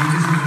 Muchísimas just